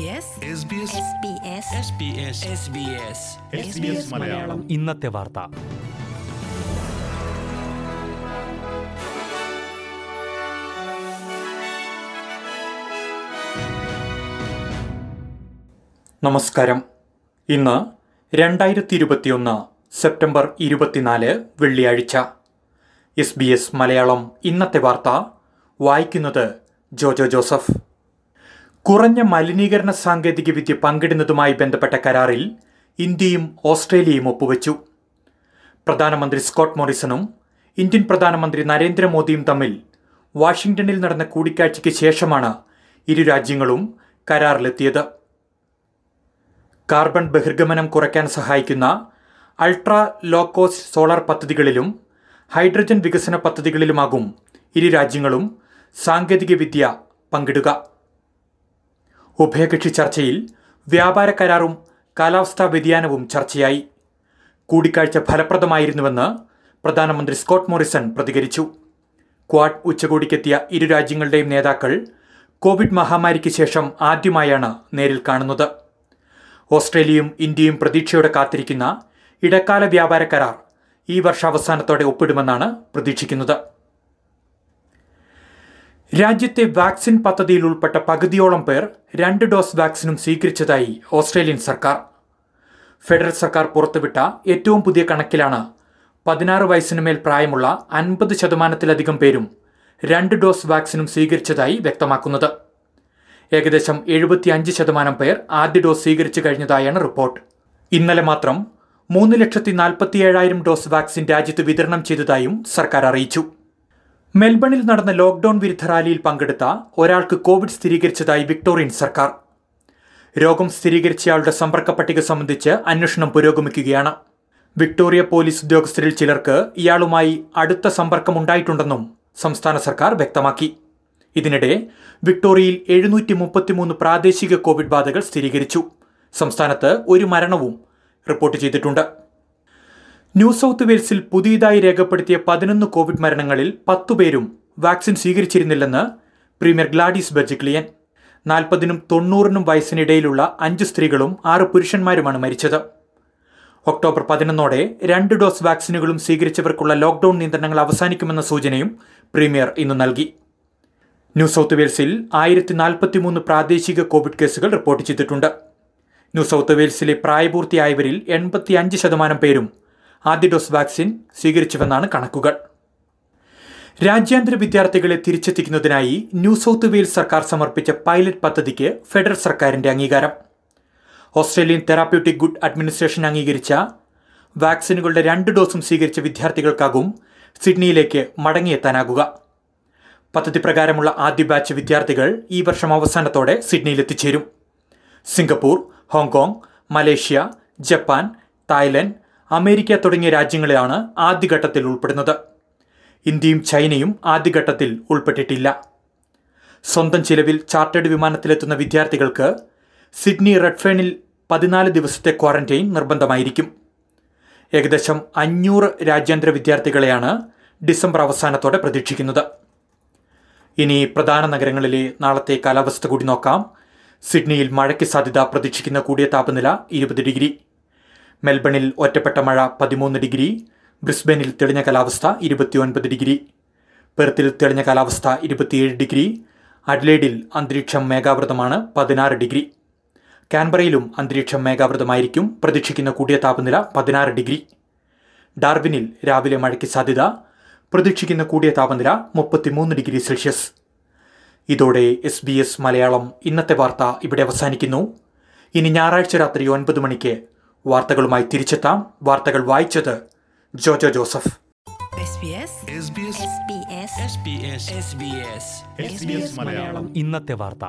SBS SBS SBS Malayalam. ഇന്നത്തെ വാർത്ത. നമസ്കാരം. ഇന്ന് രണ്ടായിരത്തി ഇരുപത്തിയൊന്ന് സെപ്റ്റംബർ ഇരുപത്തിനാല് വെള്ളിയാഴ്ച. എസ് ബി എസ് മലയാളം ഇന്നത്തെ വാർത്ത വായിക്കുന്നത് ജോജോ ജോസഫ്. കുറഞ്ഞ മലിനീകരണ സാങ്കേതികവിദ്യ പങ്കിടുന്നതുമായി ബന്ധപ്പെട്ട കരാറിൽ ഇന്ത്യയും ഓസ്ട്രേലിയയും ഒപ്പുവെച്ചു. പ്രധാനമന്ത്രി സ്കോട്ട് മോറിസണും ഇന്ത്യൻ പ്രധാനമന്ത്രി നരേന്ദ്രമോദിയും തമ്മിൽ വാഷിംഗ്ടണിൽ നടന്ന കൂടിക്കാഴ്ചയ്ക്ക് ശേഷമാണ് ഇരു രാജ്യങ്ങളും കരാറിലെത്തിയത്. കാർബൺ ബഹിർഗമനം കുറയ്ക്കാൻ സഹായിക്കുന്ന അൾട്രാ ലോ കോസ്റ്റ് സോളാർ പദ്ധതികളിലും ഹൈഡ്രജൻ വികസന പദ്ധതികളിലുമാകും ഇരു രാജ്യങ്ങളും സാങ്കേതികവിദ്യ പങ്കിടുക. ഉഭയകക്ഷി ചർച്ചയിൽ വ്യാപാര കരാറും കാലാവസ്ഥാ വ്യതിയാനവും ചർച്ചയായി. കൂടിക്കാഴ്ച ഫലപ്രദമായിരുന്നുവെന്ന് പ്രധാനമന്ത്രി സ്കോട്ട് മോറിസൺ പ്രതികരിച്ചു. ക്വാഡ് ഉച്ചകോടിക്കെത്തിയ ഇരു രാജ്യങ്ങളുടെയും നേതാക്കൾ കോവിഡ് മഹാമാരിക്ക് ശേഷം ആദ്യമായാണ് നേരിൽ കാണുന്നത്. ഓസ്ട്രേലിയയും ഇന്ത്യയും പ്രതീക്ഷയോടെ കാത്തിരിക്കുന്ന ഇടക്കാല വ്യാപാര കരാർ ഈ വർഷാവസാനത്തോടെ ഒപ്പിടുമെന്നാണ് പ്രതീക്ഷിക്കുന്നത്. രാജ്യത്തെ വാക്സിൻ പദ്ധതിയിൽ ഉൾപ്പെട്ട പകുതിയോളം പേർ രണ്ട് ഡോസ് വാക്സിനും സ്വീകരിച്ചതായി ഓസ്ട്രേലിയൻ സർക്കാർ. ഫെഡറൽ സർക്കാർ പുറത്തുവിട്ട ഏറ്റവും പുതിയ കണക്കിലാണ് പതിനാറ് വയസ്സിനുമേൽ പ്രായമുള്ള അൻപത് ശതമാനത്തിലധികം പേരും രണ്ട് ഡോസ് വാക്സിനും സ്വീകരിച്ചതായി വ്യക്തമാക്കുന്നത്. ഏകദേശം എഴുപത്തിയഞ്ച് ശതമാനം പേർ ആദ്യ ഡോസ് സ്വീകരിച്ചു കഴിഞ്ഞതായാണ് റിപ്പോർട്ട്. ഇന്നലെ മാത്രം മൂന്ന് ലക്ഷത്തി നാൽപ്പത്തിയേഴായിരം ഡോസ് വാക്സിൻ രാജ്യത്ത് വിതരണം ചെയ്തതായും സർക്കാർ അറിയിച്ചു. മെൽബണിൽ നടന്ന ലോക്ഡൌൺ വിരുദ്ധ റാലിയിൽ പങ്കെടുത്ത ഒരാൾക്ക് കോവിഡ് സ്ഥിരീകരിച്ചതായി വിക്ടോറിയൻ സർക്കാർ. രോഗം സ്ഥിരീകരിച്ചയാളുടെ സമ്പർക്ക പട്ടിക സംബന്ധിച്ച് അന്വേഷണം പുരോഗമിക്കുകയാണ്. വിക്ടോറിയ പോലീസ് ഉദ്യോഗസ്ഥരിൽ ചിലർക്ക് ഇയാളുമായി അടുത്ത സമ്പർക്കമുണ്ടായിട്ടുണ്ടെന്നും സംസ്ഥാന സർക്കാർ വ്യക്തമാക്കി. ഇതിനിടെ വിക്ടോറിയയിൽ എഴുന്നൂറ്റി മുപ്പത്തിമൂന്ന് പ്രാദേശിക കോവിഡ് ബാധകൾ സ്ഥിരീകരിച്ചു. സംസ്ഥാനത്ത് ഒരു മരണവും റിപ്പോർട്ട് ചെയ്തിട്ടുണ്ട്. ന്യൂ സൗത്ത് വെയിൽസിൽ പുതിയതായി രേഖപ്പെടുത്തിയ പതിനൊന്ന് കോവിഡ് മരണങ്ങളിൽ പത്തുപേരും വാക്സിൻ സ്വീകരിച്ചിരുന്നില്ലെന്ന് പ്രീമിയർ ഗ്ലാഡിസ് ബെർജിക്ലിയൻ നാൽപ്പതിനും തൊണ്ണൂറിനും വയസ്സിനിടയിലുള്ള അഞ്ച് സ്ത്രീകളും ആറ് പുരുഷന്മാരുമാണ് മരിച്ചത്. ഒക്ടോബർ പതിനൊന്നോടെ രണ്ട് ഡോസ് വാക്സിനുകളും സ്വീകരിച്ചവർക്കുള്ള ലോക്ഡൌൺ നിയന്ത്രണങ്ങൾ അവസാനിക്കുമെന്ന സൂചനയും പ്രീമിയർ ഇന്ന് നൽകി. ന്യൂ സൗത്ത് വെയിൽസിൽ ആയിരത്തി നാൽപ്പത്തിമൂന്ന് പ്രാദേശിക കോവിഡ് കേസുകൾ റിപ്പോർട്ട് ചെയ്തിട്ടുണ്ട്. ന്യൂ സൗത്ത് വെയിൽസിലെ പ്രായപൂർത്തിയായവരിൽ എൺപത്തി അഞ്ച് ശതമാനം പേരും ആദ്യ ഡോസ് വാക്സിൻ സ്വീകരിച്ചുവെന്നാണ് കണക്കുകൾ. രാജ്യാന്തര വിദ്യാർത്ഥികളെ തിരിച്ചെത്തിക്കുന്നതിനായി ന്യൂ സൗത്ത് വെയിൽസ് സർക്കാർ സമർപ്പിച്ച പൈലറ്റ് പദ്ധതിക്ക് ഫെഡറൽ സർക്കാരിന്റെ അംഗീകാരം. ഓസ്ട്രേലിയൻ തെറാപ്യൂട്ടിക് ഗുഡ് അഡ്മിനിസ്ട്രേഷൻ അംഗീകരിച്ച വാക്സിനുകളുടെ രണ്ട് ഡോസും സ്വീകരിച്ച വിദ്യാർത്ഥികൾക്കാകും സിഡ്നിയിലേക്ക് മടങ്ങിയെത്താനാകുക. പദ്ധതി പ്രകാരമുള്ള ആദ്യ ബാച്ച് വിദ്യാർത്ഥികൾ ഈ വർഷം അവസാനത്തോടെ സിഡ്നിയിൽ എത്തിച്ചേരും Singapore Hong Kong Malaysia Japan Thailand America തുടങ്ങിയ രാജ്യങ്ങളെയാണ് ആദ്യഘട്ടത്തിൽ ഉൾപ്പെടുന്നത്. ഇന്ത്യയും ചൈനയും ആദ്യഘട്ടത്തിൽ ഉൾപ്പെട്ടിട്ടില്ല. സ്വന്തം ചിലവിൽ ചാർട്ടേഡ് വിമാനത്തിലെത്തുന്ന വിദ്യാർത്ഥികൾക്ക് സിഡ്നി റെഡ്ഫേണിൽ പതിനാല് ദിവസത്തെ ക്വാറന്റൈൻ നിർബന്ധമായിരിക്കും. ഏകദേശം അഞ്ഞൂറ് രാജ്യാന്തര വിദ്യാർത്ഥികളെയാണ് ഡിസംബർ അവസാനത്തോടെ പ്രതീക്ഷിക്കുന്നത്. ഇനി പ്രധാന നഗരങ്ങളിലെ നാളത്തെ കാലാവസ്ഥ കൂടി നോക്കാം. സിഡ്നിയിൽ മഴയ്ക്ക് സാധ്യത പ്രതീക്ഷിക്കുന്ന കൂടിയ താപനില ഇരുപത് ഡിഗ്രി. മെൽബണിൽ ഒറ്റപ്പെട്ട മഴ പതിമൂന്ന് ഡിഗ്രി ബ്രിസ്ബനിൽ തെളിഞ്ഞ കാലാവസ്ഥ ഇരുപത്തിയൊൻപത് ഡിഗ്രി പെർത്തിൽ തെളിഞ്ഞ കാലാവസ്ഥ ഇരുപത്തിയേഴ് ഡിഗ്രി അഡ്ലേഡിൽ അന്തരീക്ഷം മേഘാവൃതമാണ് പതിനാറ് ഡിഗ്രി. കാൻബറയിലും അന്തരീക്ഷം മേഘാവൃതമായിരിക്കും പ്രതീക്ഷിക്കുന്ന കൂടിയ താപനില പതിനാറ് ഡിഗ്രി. ഡാർവിനിൽ രാവിലെ മഴയ്ക്ക് സാധ്യത പ്രതീക്ഷിക്കുന്ന കൂടിയ താപനില മുപ്പത്തിമൂന്ന് ഡിഗ്രി സെൽഷ്യസ്. ഇതോടെ എസ് ബി എസ് മലയാളം ഇന്നത്തെ വാർത്ത ഇവിടെ അവസാനിക്കുന്നു. ഇനി ഞായറാഴ്ച രാത്രി ഒൻപത് മണിക്ക് വാർത്തകളുമായി തിരിച്ചെത്താം. വാർത്തകൾ വായിച്ചത് Jojo Joseph. SBS SBS SBS Malayalam. ഇന്നത്തെ വാർത്ത.